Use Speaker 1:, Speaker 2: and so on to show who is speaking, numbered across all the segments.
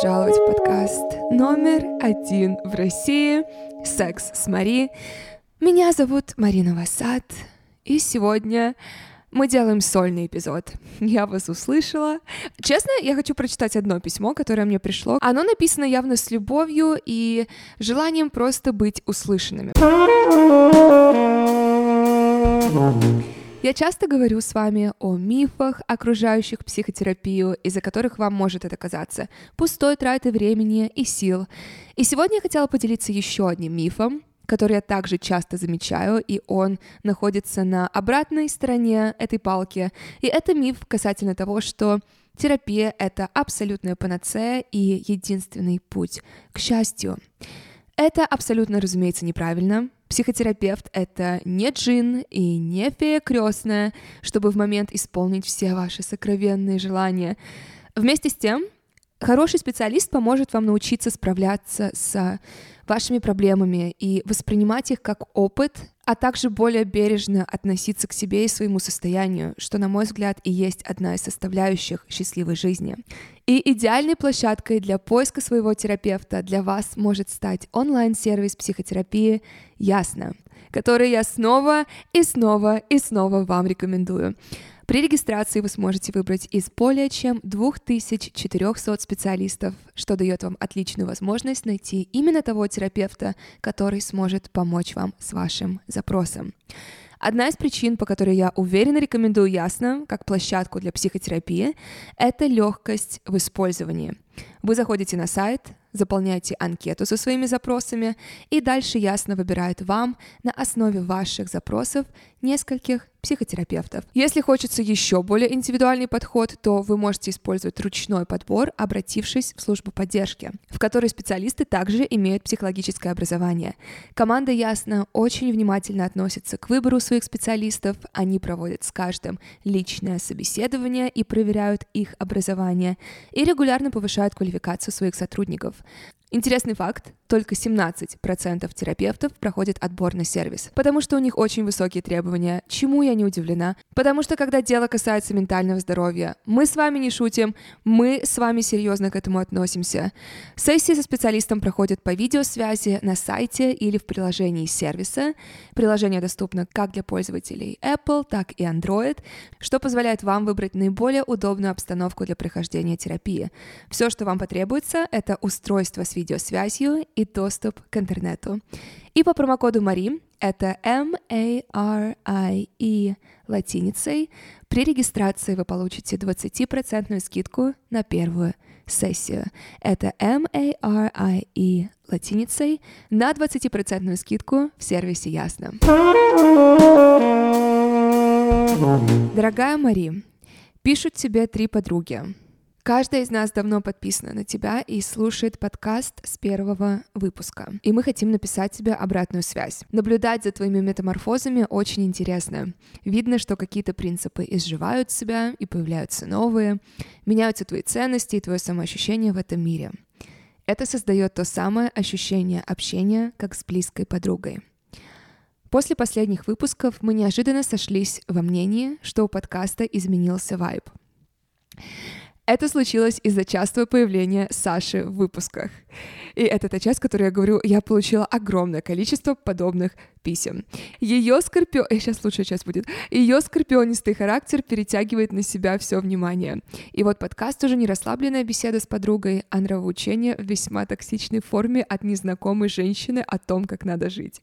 Speaker 1: пожаловать в подкаст номер один в России «Секс с Мари». Меня зовут Марина Васад, и сегодня мы делаем сольный эпизод. Я вас услышала. Честно, я хочу прочитать одно письмо, которое мне пришло. Оно написано явно с любовью и желанием просто быть услышанными. Я часто говорю с вами о мифах, окружающих психотерапию, из-за которых вам может это казаться пустой тратой времени и сил. И сегодня я хотела поделиться еще одним мифом, который я также часто замечаю, и он находится на обратной стороне этой палки. И это миф касательно того, что терапия — это абсолютная панацея и единственный путь к счастью. Это абсолютно, разумеется, неправильно. Психотерапевт — это не джин и не фея крестная, чтобы в момент исполнить все ваши сокровенные желания. Вместе с тем, хороший специалист поможет вам научиться справляться с вашими проблемами и воспринимать их как опыт, а также более бережно относиться к себе и своему состоянию, что, на мой взгляд, и есть одна из составляющих счастливой жизни. И идеальной площадкой для поиска своего терапевта для вас может стать онлайн-сервис психотерапии «Ясно», который я снова и снова и снова вам рекомендую. При регистрации вы сможете выбрать из более чем 2400 специалистов, что дает вам отличную возможность найти именно того терапевта, который сможет помочь вам с вашим запросом. Одна из причин, по которой я уверенно рекомендую Ясно как площадку для психотерапии, это легкость в использовании. Вы заходите на сайт, заполняете анкету со своими запросами, и дальше Ясно выбирает вам на основе ваших запросов нескольких психотерапевтов. Если хочется еще более индивидуальный подход, то вы можете использовать ручной подбор, обратившись в службу поддержки, в которой специалисты также имеют психологическое образование. Команда Ясно очень внимательно относится к выбору своих специалистов, они проводят с каждым личное собеседование и проверяют их образование, и регулярно повышают квалификацию своих сотрудников. Интересный факт, только 17% терапевтов проходят отбор на сервис, потому что у них очень высокие требования, чему я не удивлена, потому что когда дело касается ментального здоровья, мы с вами не шутим, мы с вами серьезно к этому относимся. Сессии со специалистом проходят по видеосвязи на сайте или в приложении сервиса. Приложение доступно как для пользователей Apple, так и Android, что позволяет вам выбрать наиболее удобную обстановку для прохождения терапии. Все, что вам потребуется, это устройство с видеосвязью и доступ к интернету. И по промокоду Мари, это M-A-R-I-E латиницей, при регистрации вы получите 20% скидку на первую сессию. Это M-A-R-I-E латиницей на 20% скидку в сервисе Ясно. Дорогая Мари, пишут тебе три подруги. Каждая из нас давно подписана на тебя и слушает подкаст с первого выпуска. И мы хотим написать тебе обратную связь. Наблюдать за твоими метаморфозами очень интересно. Видно, что какие-то принципы изживают себя и появляются новые. Меняются твои ценности и твое самоощущение в этом мире. Это создает то самое ощущение общения, как с близкой подругой. После последних выпусков мы неожиданно сошлись во мнении, что у подкаста изменился вайб. Это случилось из-за частого появления Саши в выпусках. И это та часть, которую я говорю, я получила огромное количество подобных писем. Ее скорпион... Э, сейчас лучшая часть будет. Ее скорпионистый характер перетягивает на себя все внимание. И вот подкаст уже не расслабленная беседа с подругой, а нравоучение в весьма токсичной форме от незнакомой женщины о том, как надо жить.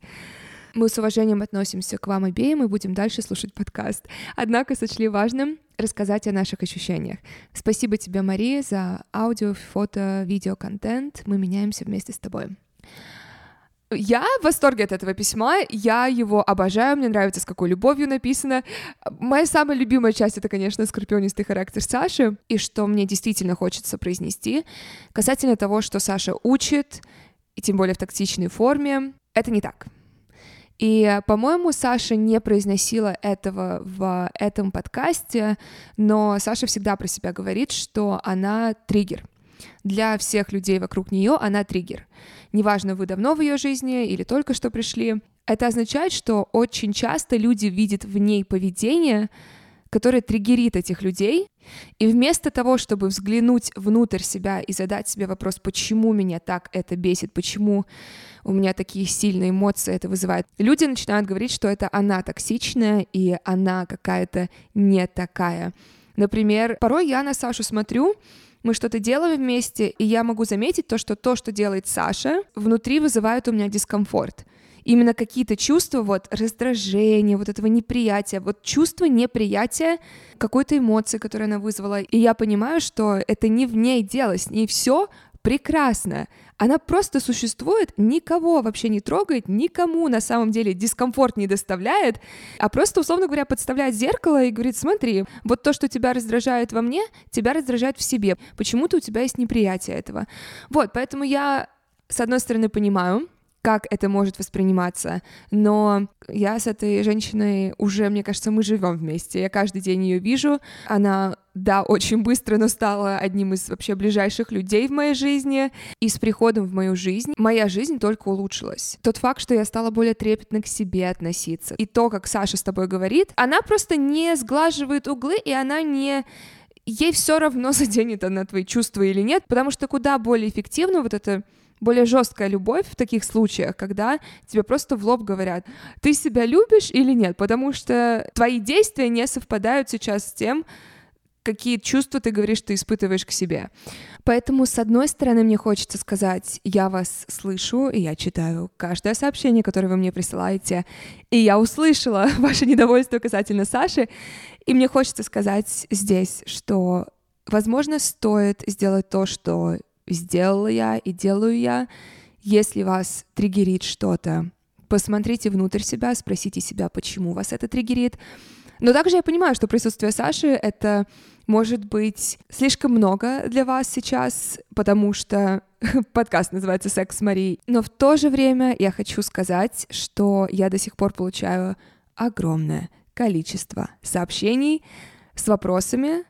Speaker 1: Мы с уважением относимся к вам обеим и будем дальше слушать подкаст. Однако сочли важным рассказать о наших ощущениях. Спасибо тебе, Мария, за аудио, фото, видео контент. Мы меняемся вместе с тобой. Я в восторге от этого письма, я его обожаю, мне нравится, с какой любовью написано. Моя самая любимая часть — это, конечно, скорпионистый характер Саши, и что мне действительно хочется произнести касательно того, что Саша учит, и тем более в токсичной форме, это не так. И, по-моему, Саша не произносила этого в этом подкасте, но Саша всегда про себя говорит, что она триггер. Для всех людей вокруг нее она триггер. Неважно, вы давно в ее жизни или только что пришли. Это означает, что очень часто люди видят в ней поведение, который триггерит этих людей, и вместо того, чтобы взглянуть внутрь себя и задать себе вопрос, почему меня так это бесит, почему у меня такие сильные эмоции это вызывает, люди начинают говорить, что это она токсичная и она какая-то не такая. Например, порой я на Сашу смотрю, мы что-то делаем вместе, и я могу заметить то, что то, что делает Саша, внутри вызывает у меня дискомфорт именно какие-то чувства, вот раздражение, вот этого неприятия, вот чувство неприятия какой-то эмоции, которую она вызвала. И я понимаю, что это не в ней дело, с ней все прекрасно. Она просто существует, никого вообще не трогает, никому на самом деле дискомфорт не доставляет, а просто, условно говоря, подставляет зеркало и говорит, смотри, вот то, что тебя раздражает во мне, тебя раздражает в себе. Почему-то у тебя есть неприятие этого. Вот, поэтому я, с одной стороны, понимаю, как это может восприниматься. Но я с этой женщиной уже, мне кажется, мы живем вместе. Я каждый день ее вижу. Она да, очень быстро, но стала одним из вообще ближайших людей в моей жизни. И с приходом в мою жизнь моя жизнь только улучшилась. Тот факт, что я стала более трепетно к себе относиться, и то, как Саша с тобой говорит, она просто не сглаживает углы, и она не ей все равно заденет она твои чувства или нет, потому что куда более эффективно вот это более жесткая любовь в таких случаях, когда тебе просто в лоб говорят, ты себя любишь или нет, потому что твои действия не совпадают сейчас с тем, какие чувства ты говоришь, ты испытываешь к себе. Поэтому, с одной стороны, мне хочется сказать, я вас слышу, и я читаю каждое сообщение, которое вы мне присылаете, и я услышала ваше недовольство касательно Саши, и мне хочется сказать здесь, что, возможно, стоит сделать то, что сделала я и делаю я. Если вас триггерит что-то, посмотрите внутрь себя, спросите себя, почему вас это триггерит. Но также я понимаю, что присутствие Саши — это может быть слишком много для вас сейчас, потому что подкаст называется «Секс с Марией». Но в то же время я хочу сказать, что я до сих пор получаю огромное количество сообщений с вопросами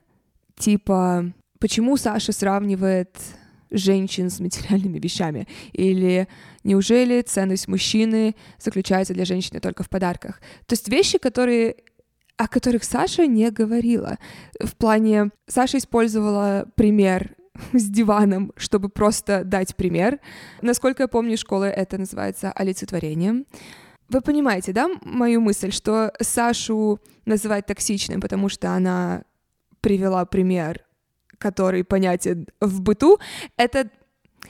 Speaker 1: типа «Почему Саша сравнивает женщин с материальными вещами? Или неужели ценность мужчины заключается для женщины только в подарках? То есть вещи, которые о которых Саша не говорила. В плане, Саша использовала пример с диваном, чтобы просто дать пример. Насколько я помню, школа это называется олицетворением. Вы понимаете, да, мою мысль, что Сашу называть токсичным, потому что она привела пример который понятен в быту, это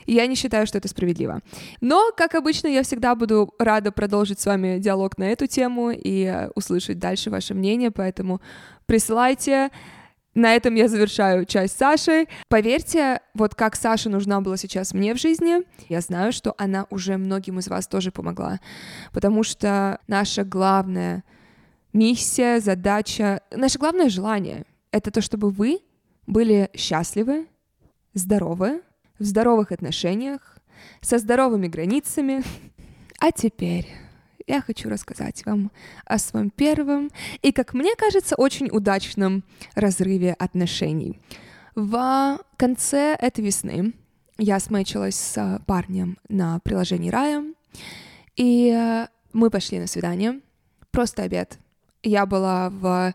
Speaker 1: я не считаю, что это справедливо. Но, как обычно, я всегда буду рада продолжить с вами диалог на эту тему и услышать дальше ваше мнение, поэтому присылайте. На этом я завершаю часть Саши. Поверьте, вот как Саша нужна была сейчас мне в жизни, я знаю, что она уже многим из вас тоже помогла, потому что наша главная миссия, задача, наше главное желание — это то, чтобы вы были счастливы, здоровы, в здоровых отношениях, со здоровыми границами. А теперь я хочу рассказать вам о своем первом и, как мне кажется, очень удачном разрыве отношений. В конце этой весны я смычилась с парнем на приложении Рая, и мы пошли на свидание, просто обед. Я была в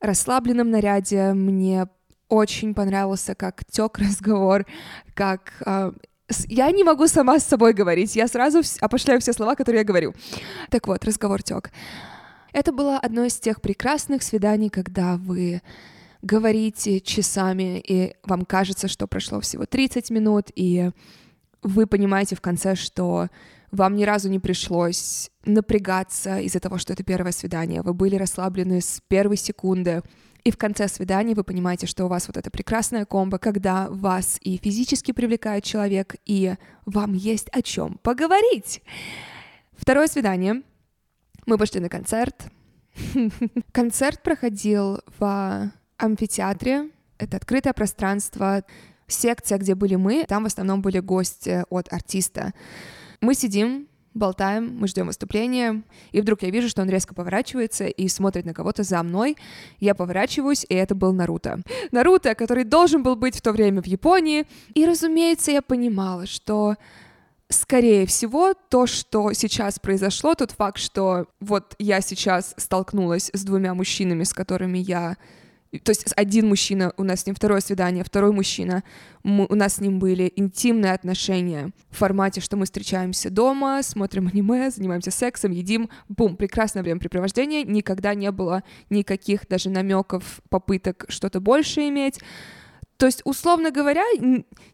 Speaker 1: расслабленном наряде, мне очень понравился, как тек разговор, как э, я не могу сама с собой говорить, я сразу опошляю все слова, которые я говорю. Так вот, разговор тек. Это было одно из тех прекрасных свиданий, когда вы говорите часами, и вам кажется, что прошло всего 30 минут, и вы понимаете в конце, что вам ни разу не пришлось напрягаться из-за того, что это первое свидание. Вы были расслаблены с первой секунды. И в конце свидания вы понимаете, что у вас вот эта прекрасная комбо, когда вас и физически привлекает человек, и вам есть о чем поговорить. Второе свидание. Мы пошли на концерт. Концерт проходил в амфитеатре. Это открытое пространство. Секция, где были мы, там в основном были гости от артиста. Мы сидим, болтаем, мы ждем выступления, и вдруг я вижу, что он резко поворачивается и смотрит на кого-то за мной. Я поворачиваюсь, и это был Наруто. Наруто, который должен был быть в то время в Японии. И, разумеется, я понимала, что скорее всего, то, что сейчас произошло, тот факт, что вот я сейчас столкнулась с двумя мужчинами, с которыми я то есть один мужчина, у нас с ним второе свидание, второй мужчина, мы, у нас с ним были интимные отношения в формате, что мы встречаемся дома, смотрим аниме, занимаемся сексом, едим, бум, прекрасное времяпрепровождение, никогда не было никаких даже намеков, попыток что-то больше иметь, то есть, условно говоря,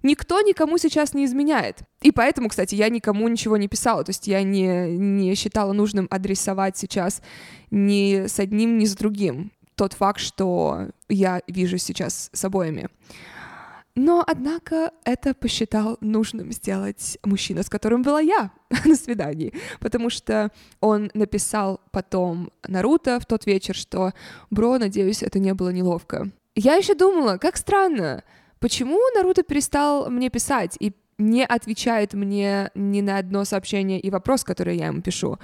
Speaker 1: никто никому сейчас не изменяет. И поэтому, кстати, я никому ничего не писала. То есть я не, не считала нужным адресовать сейчас ни с одним, ни с другим тот факт, что я вижу сейчас с обоими. Но, однако, это посчитал нужным сделать мужчина, с которым была я на свидании, потому что он написал потом Наруто в тот вечер, что «Бро, надеюсь, это не было неловко». Я еще думала, как странно, почему Наруто перестал мне писать и не отвечает мне ни на одно сообщение и вопрос, который я ему пишу.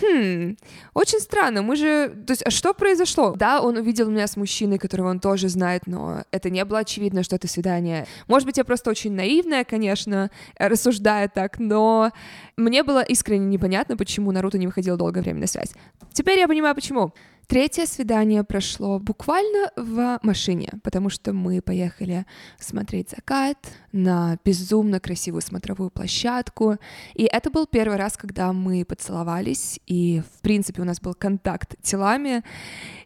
Speaker 1: Хм, очень странно, мы же... То есть, а что произошло? Да, он увидел меня с мужчиной, которого он тоже знает, но это не было очевидно, что это свидание. Может быть, я просто очень наивная, конечно, рассуждая так, но мне было искренне непонятно, почему Наруто не выходил долгое время на связь. Теперь я понимаю, почему. Третье свидание прошло буквально в машине, потому что мы поехали смотреть закат на безумно красивую смотровую площадку. И это был первый раз, когда мы поцеловались, и, в принципе, у нас был контакт телами.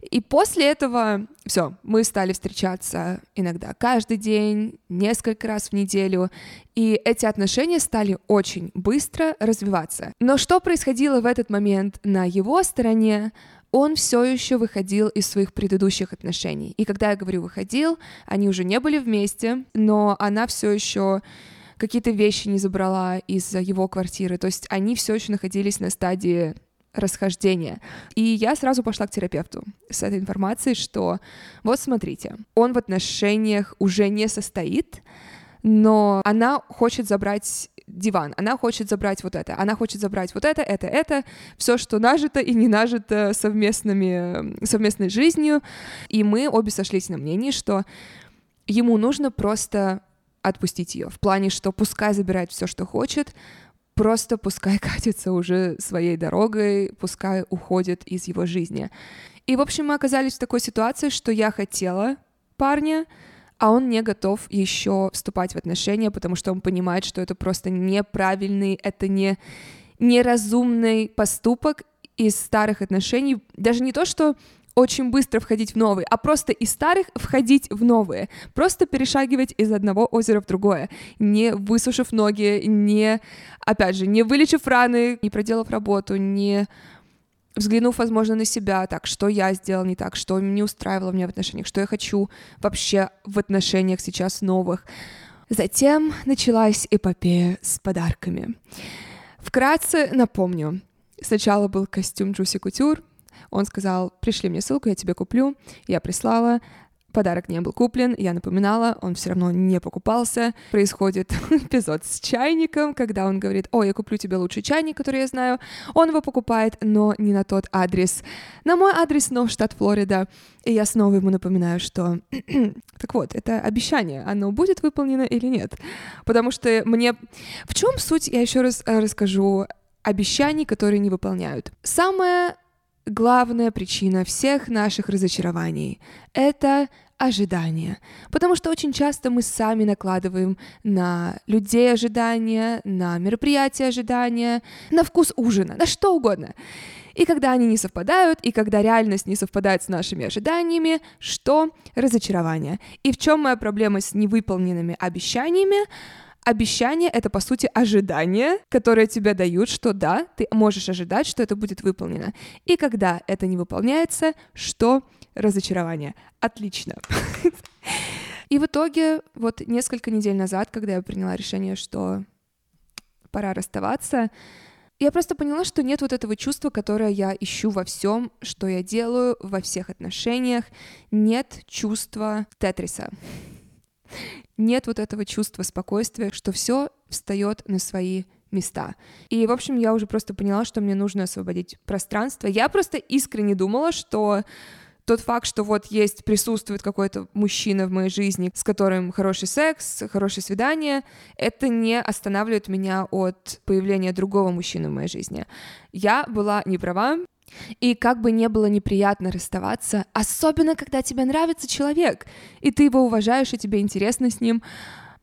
Speaker 1: И после этого все, мы стали встречаться иногда каждый день, несколько раз в неделю, и эти отношения стали очень быстро развиваться. Но что происходило в этот момент на его стороне, он все еще выходил из своих предыдущих отношений. И когда я говорю выходил, они уже не были вместе, но она все еще какие-то вещи не забрала из его квартиры. То есть они все еще находились на стадии расхождения. И я сразу пошла к терапевту с этой информацией, что вот смотрите, он в отношениях уже не состоит, но она хочет забрать диван, она хочет забрать вот это, она хочет забрать вот это, это, это, все, что нажито и не нажито совместными, совместной жизнью. И мы обе сошлись на мнении, что ему нужно просто отпустить ее. В плане, что пускай забирает все, что хочет, просто пускай катится уже своей дорогой, пускай уходит из его жизни. И, в общем, мы оказались в такой ситуации, что я хотела парня, а он не готов еще вступать в отношения, потому что он понимает, что это просто неправильный, это не неразумный поступок из старых отношений. Даже не то, что очень быстро входить в новые, а просто из старых входить в новые. Просто перешагивать из одного озера в другое, не высушив ноги, не, опять же, не вылечив раны, не проделав работу, не взглянув, возможно, на себя, так, что я сделал не так, что не устраивало меня в отношениях, что я хочу вообще в отношениях сейчас новых. Затем началась эпопея с подарками. Вкратце напомню. Сначала был костюм Джуси Кутюр. Он сказал, пришли мне ссылку, я тебе куплю. Я прислала. Подарок не был куплен, я напоминала, он все равно не покупался. Происходит эпизод с чайником, когда он говорит, о, я куплю тебе лучший чайник, который я знаю. Он его покупает, но не на тот адрес. На мой адрес, но в штат Флорида. И я снова ему напоминаю, что... так вот, это обещание, оно будет выполнено или нет? Потому что мне... В чем суть, я еще раз э, расскажу, обещаний, которые не выполняют. Самое главная причина всех наших разочарований — это ожидания. Потому что очень часто мы сами накладываем на людей ожидания, на мероприятия ожидания, на вкус ужина, на что угодно. И когда они не совпадают, и когда реальность не совпадает с нашими ожиданиями, что? Разочарование. И в чем моя проблема с невыполненными обещаниями? Обещание — это, по сути, ожидание, которое тебе дают, что да, ты можешь ожидать, что это будет выполнено. И когда это не выполняется, что разочарование. Отлично. И в итоге, вот несколько недель назад, когда я приняла решение, что пора расставаться, я просто поняла, что нет вот этого чувства, которое я ищу во всем, что я делаю, во всех отношениях. Нет чувства Тетриса нет вот этого чувства спокойствия, что все встает на свои места. И, в общем, я уже просто поняла, что мне нужно освободить пространство. Я просто искренне думала, что тот факт, что вот есть, присутствует какой-то мужчина в моей жизни, с которым хороший секс, хорошее свидание, это не останавливает меня от появления другого мужчины в моей жизни. Я была не права, и как бы не было неприятно расставаться, особенно когда тебе нравится человек, и ты его уважаешь, и тебе интересно с ним,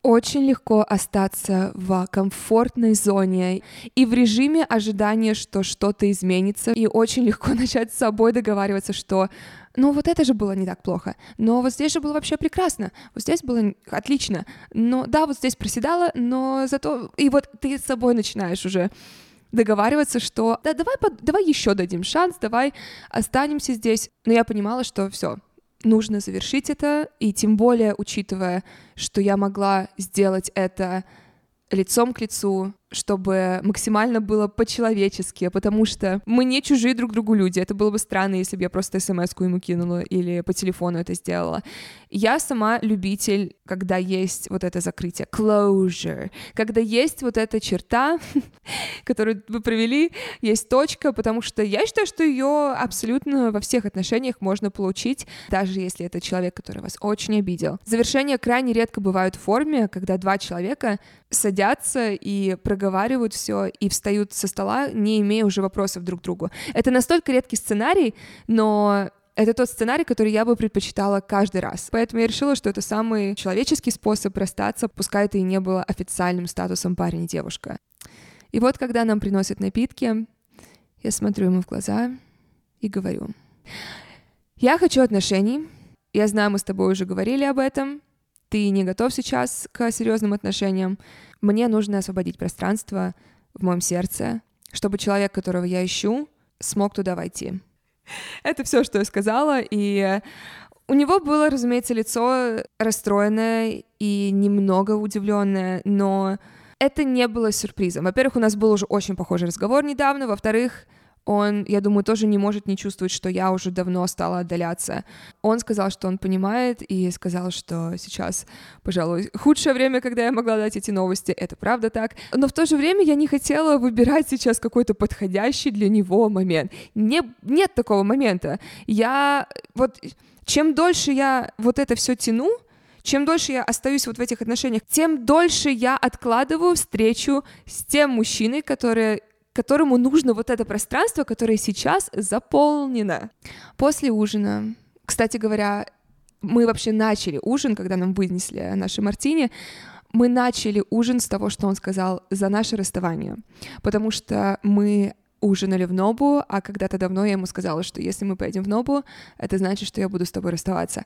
Speaker 1: очень легко остаться в комфортной зоне и в режиме ожидания, что что-то изменится, и очень легко начать с собой договариваться, что ну вот это же было не так плохо, но вот здесь же было вообще прекрасно, вот здесь было отлично, но да, вот здесь проседало, но зато... И вот ты с собой начинаешь уже договариваться, что да, давай, давай еще дадим шанс, давай останемся здесь. Но я понимала, что все, нужно завершить это, и тем более учитывая, что я могла сделать это лицом к лицу, чтобы максимально было по-человечески, потому что мы не чужие друг другу люди. Это было бы странно, если бы я просто смс-ку ему кинула или по телефону это сделала. Я сама любитель, когда есть вот это закрытие, closure, когда есть вот эта черта, которую вы провели, есть точка, потому что я считаю, что ее абсолютно во всех отношениях можно получить, даже если это человек, который вас очень обидел. Завершения крайне редко бывают в форме, когда два человека садятся и проговаривают проговаривают все и встают со стола, не имея уже вопросов друг к другу. Это настолько редкий сценарий, но это тот сценарий, который я бы предпочитала каждый раз. Поэтому я решила, что это самый человеческий способ расстаться, пускай это и не было официальным статусом парень и девушка. И вот, когда нам приносят напитки, я смотрю ему в глаза и говорю, я хочу отношений, я знаю, мы с тобой уже говорили об этом, ты не готов сейчас к серьезным отношениям, мне нужно освободить пространство в моем сердце, чтобы человек, которого я ищу, смог туда войти. Это все, что я сказала, и у него было, разумеется, лицо расстроенное и немного удивленное, но это не было сюрпризом. Во-первых, у нас был уже очень похожий разговор недавно, во-вторых, он, я думаю, тоже не может не чувствовать, что я уже давно стала отдаляться. Он сказал, что он понимает, и сказал, что сейчас, пожалуй, худшее время, когда я могла дать эти новости, это правда так. Но в то же время я не хотела выбирать сейчас какой-то подходящий для него момент. Не, нет такого момента. Я вот чем дольше я вот это все тяну, чем дольше я остаюсь вот в этих отношениях, тем дольше я откладываю встречу с тем мужчиной, который которому нужно вот это пространство, которое сейчас заполнено. После ужина, кстати говоря, мы вообще начали ужин, когда нам вынесли наши мартини, мы начали ужин с того, что он сказал за наше расставание, потому что мы ужинали в Нобу, а когда-то давно я ему сказала, что если мы поедем в Нобу, это значит, что я буду с тобой расставаться.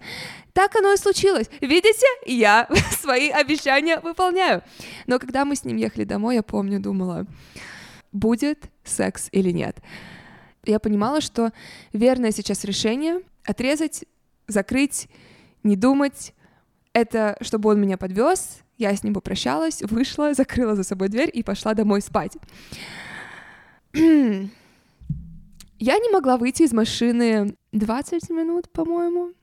Speaker 1: Так оно и случилось. Видите, я свои обещания выполняю. Но когда мы с ним ехали домой, я помню, думала, будет секс или нет. Я понимала, что верное сейчас решение — отрезать, закрыть, не думать, это чтобы он меня подвез, я с ним попрощалась, вышла, закрыла за собой дверь и пошла домой спать. Я не могла выйти из машины 20 минут, по-моему.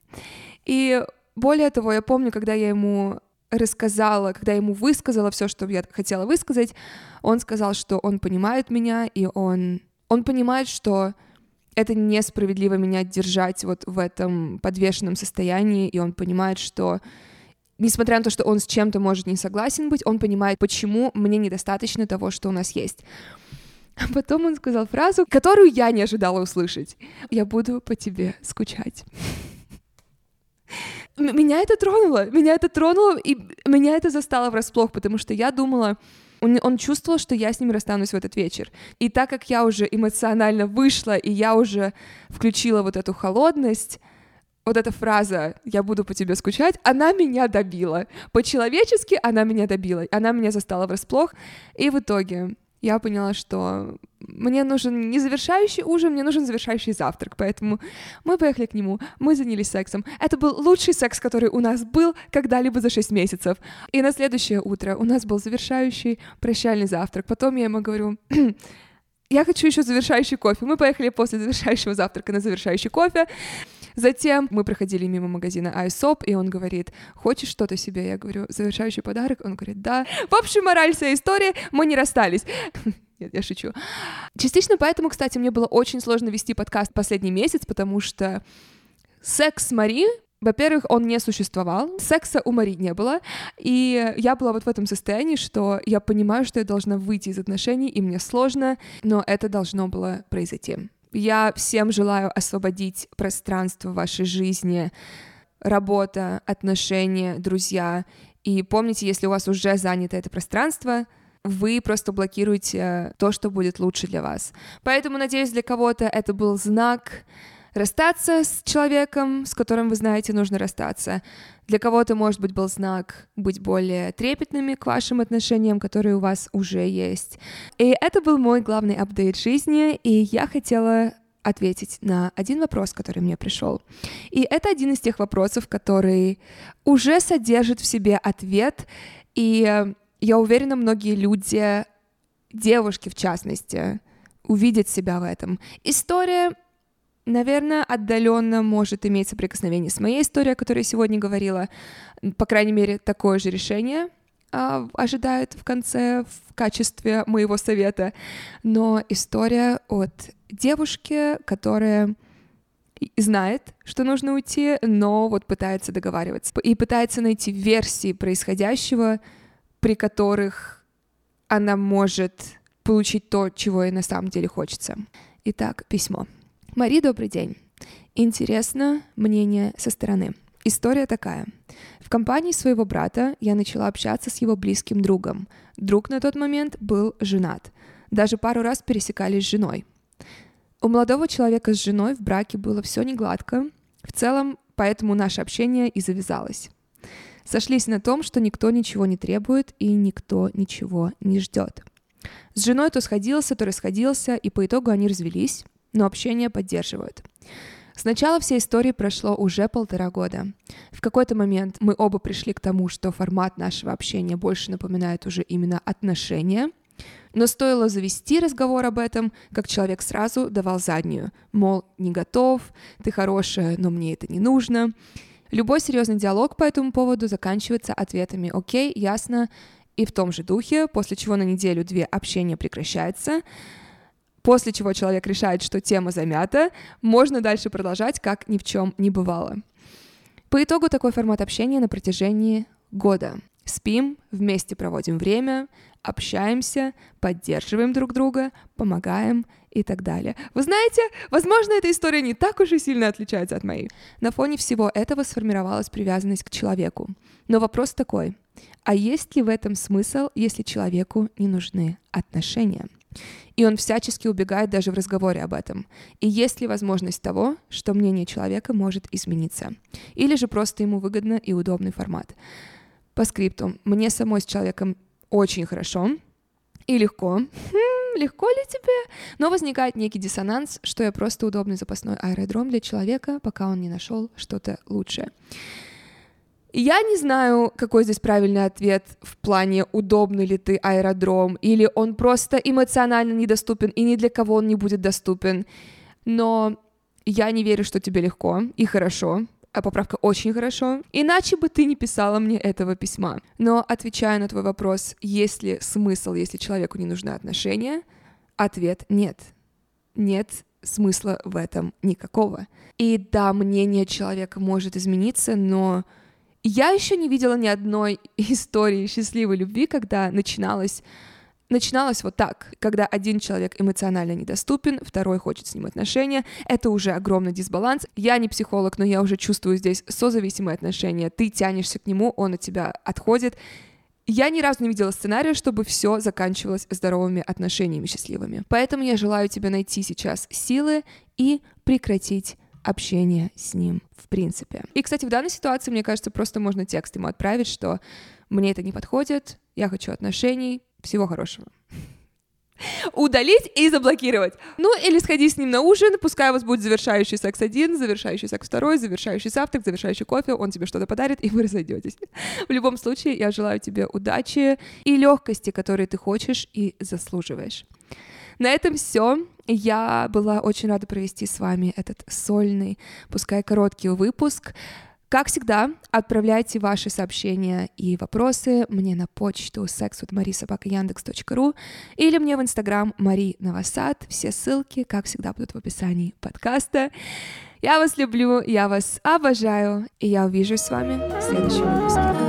Speaker 1: И более того, я помню, когда я ему рассказала, когда ему высказала все, что я хотела высказать, он сказал, что он понимает меня, и он, он понимает, что это несправедливо меня держать вот в этом подвешенном состоянии, и он понимает, что несмотря на то, что он с чем-то может не согласен быть, он понимает, почему мне недостаточно того, что у нас есть. А потом он сказал фразу, которую я не ожидала услышать. «Я буду по тебе скучать» меня это тронуло, меня это тронуло, и меня это застало врасплох, потому что я думала, он, он чувствовал, что я с ним расстанусь в этот вечер. И так как я уже эмоционально вышла, и я уже включила вот эту холодность, вот эта фраза «я буду по тебе скучать», она меня добила. По-человечески она меня добила. Она меня застала врасплох. И в итоге я поняла, что мне нужен не завершающий ужин, мне нужен завершающий завтрак, поэтому мы поехали к нему, мы занялись сексом. Это был лучший секс, который у нас был когда-либо за 6 месяцев. И на следующее утро у нас был завершающий прощальный завтрак. Потом я ему говорю, я хочу еще завершающий кофе. Мы поехали после завершающего завтрака на завершающий кофе. Затем мы проходили мимо магазина iSop, и он говорит, хочешь что-то себе? Я говорю, завершающий подарок? Он говорит, да. В общем, мораль всей истории, мы не расстались. Нет, я шучу. Частично поэтому, кстати, мне было очень сложно вести подкаст последний месяц, потому что секс Мари во-первых, он не существовал, секса у Мари не было, и я была вот в этом состоянии, что я понимаю, что я должна выйти из отношений, и мне сложно, но это должно было произойти. Я всем желаю освободить пространство в вашей жизни, работа, отношения, друзья. И помните, если у вас уже занято это пространство, вы просто блокируете то, что будет лучше для вас. Поэтому, надеюсь, для кого-то это был знак расстаться с человеком, с которым вы знаете, нужно расстаться. Для кого-то, может быть, был знак быть более трепетными к вашим отношениям, которые у вас уже есть. И это был мой главный апдейт жизни, и я хотела ответить на один вопрос, который мне пришел. И это один из тех вопросов, который уже содержит в себе ответ, и я уверена, многие люди, девушки в частности, увидят себя в этом. История, наверное, отдаленно может иметь соприкосновение с моей историей, о которой я сегодня говорила. По крайней мере, такое же решение а, ожидает в конце в качестве моего совета. Но история от девушки, которая знает, что нужно уйти, но вот пытается договариваться и пытается найти версии происходящего, при которых она может получить то, чего ей на самом деле хочется. Итак, письмо. Мари, добрый день. Интересно мнение со стороны. История такая. В компании своего брата я начала общаться с его близким другом. Друг на тот момент был женат. Даже пару раз пересекались с женой. У молодого человека с женой в браке было все не гладко. В целом, поэтому наше общение и завязалось. Сошлись на том, что никто ничего не требует и никто ничего не ждет. С женой то сходился, то расходился, и по итогу они развелись, но общение поддерживают. С начала всей истории прошло уже полтора года. В какой-то момент мы оба пришли к тому, что формат нашего общения больше напоминает уже именно отношения, но стоило завести разговор об этом, как человек сразу давал заднюю, мол, не готов, ты хорошая, но мне это не нужно. Любой серьезный диалог по этому поводу заканчивается ответами «Окей, ясно», и в том же духе, после чего на неделю-две общение прекращается, после чего человек решает, что тема замята, можно дальше продолжать, как ни в чем не бывало. По итогу такой формат общения на протяжении года. Спим, вместе проводим время, общаемся, поддерживаем друг друга, помогаем и так далее. Вы знаете, возможно, эта история не так уж и сильно отличается от моей. На фоне всего этого сформировалась привязанность к человеку. Но вопрос такой, а есть ли в этом смысл, если человеку не нужны отношения? И он всячески убегает даже в разговоре об этом. И есть ли возможность того, что мнение человека может измениться? Или же просто ему выгодно и удобный формат? По скрипту. Мне самой с человеком очень хорошо и легко. Хм, легко ли тебе? Но возникает некий диссонанс, что я просто удобный запасной аэродром для человека, пока он не нашел что-то лучшее. Я не знаю, какой здесь правильный ответ в плане, удобный ли ты аэродром, или он просто эмоционально недоступен, и ни для кого он не будет доступен. Но я не верю, что тебе легко и хорошо а поправка очень хорошо, иначе бы ты не писала мне этого письма. Но отвечая на твой вопрос, есть ли смысл, если человеку не нужны отношения, ответ нет. Нет смысла в этом никакого. И да, мнение человека может измениться, но я еще не видела ни одной истории счастливой любви, когда начиналось начиналось вот так, когда один человек эмоционально недоступен, второй хочет с ним отношения, это уже огромный дисбаланс. Я не психолог, но я уже чувствую здесь созависимые отношения. Ты тянешься к нему, он от тебя отходит. Я ни разу не видела сценария, чтобы все заканчивалось здоровыми отношениями счастливыми. Поэтому я желаю тебе найти сейчас силы и прекратить общение с ним в принципе. И, кстати, в данной ситуации, мне кажется, просто можно текст ему отправить, что мне это не подходит, я хочу отношений, всего хорошего. Удалить и заблокировать. Ну, или сходи с ним на ужин, пускай у вас будет завершающий секс один, завершающий секс второй, завершающий завтрак, завершающий кофе, он тебе что-то подарит, и вы разойдетесь. В любом случае, я желаю тебе удачи и легкости, которые ты хочешь и заслуживаешь. На этом все. Я была очень рада провести с вами этот сольный, пускай короткий выпуск Как всегда, отправляйте ваши сообщения и вопросы мне на почту sexwithmarisobakayandeks.ru или мне в инстаграм Мари Новосад. Все ссылки, как всегда, будут в описании подкаста. Я вас люблю, я вас обожаю, и я увижусь с вами в следующем выпуске.